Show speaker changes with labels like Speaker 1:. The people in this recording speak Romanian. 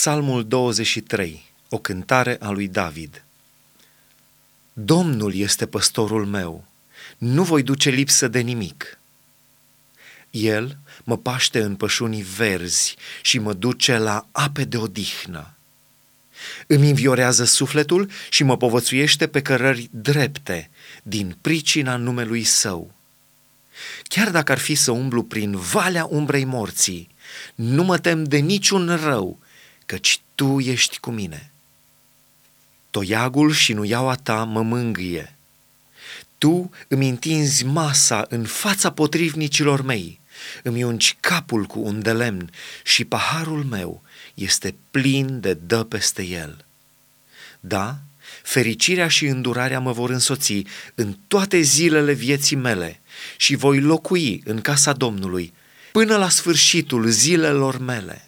Speaker 1: Psalmul 23, o cântare a lui David. Domnul este păstorul meu, nu voi duce lipsă de nimic. El mă paște în pășunii verzi și mă duce la ape de odihnă. Îmi înviorează sufletul și mă povățuiește pe cărări drepte, din pricina numelui său. Chiar dacă ar fi să umblu prin valea umbrei morții, nu mă tem de niciun rău, căci Tu ești cu mine. Toiagul și nuiaua Ta mă mângâie. Tu îmi întinzi masa în fața potrivnicilor mei, îmi ungi capul cu un de lemn și paharul meu este plin de dă peste el. Da, fericirea și îndurarea mă vor însoți în toate zilele vieții mele și voi locui în casa Domnului până la sfârșitul zilelor mele.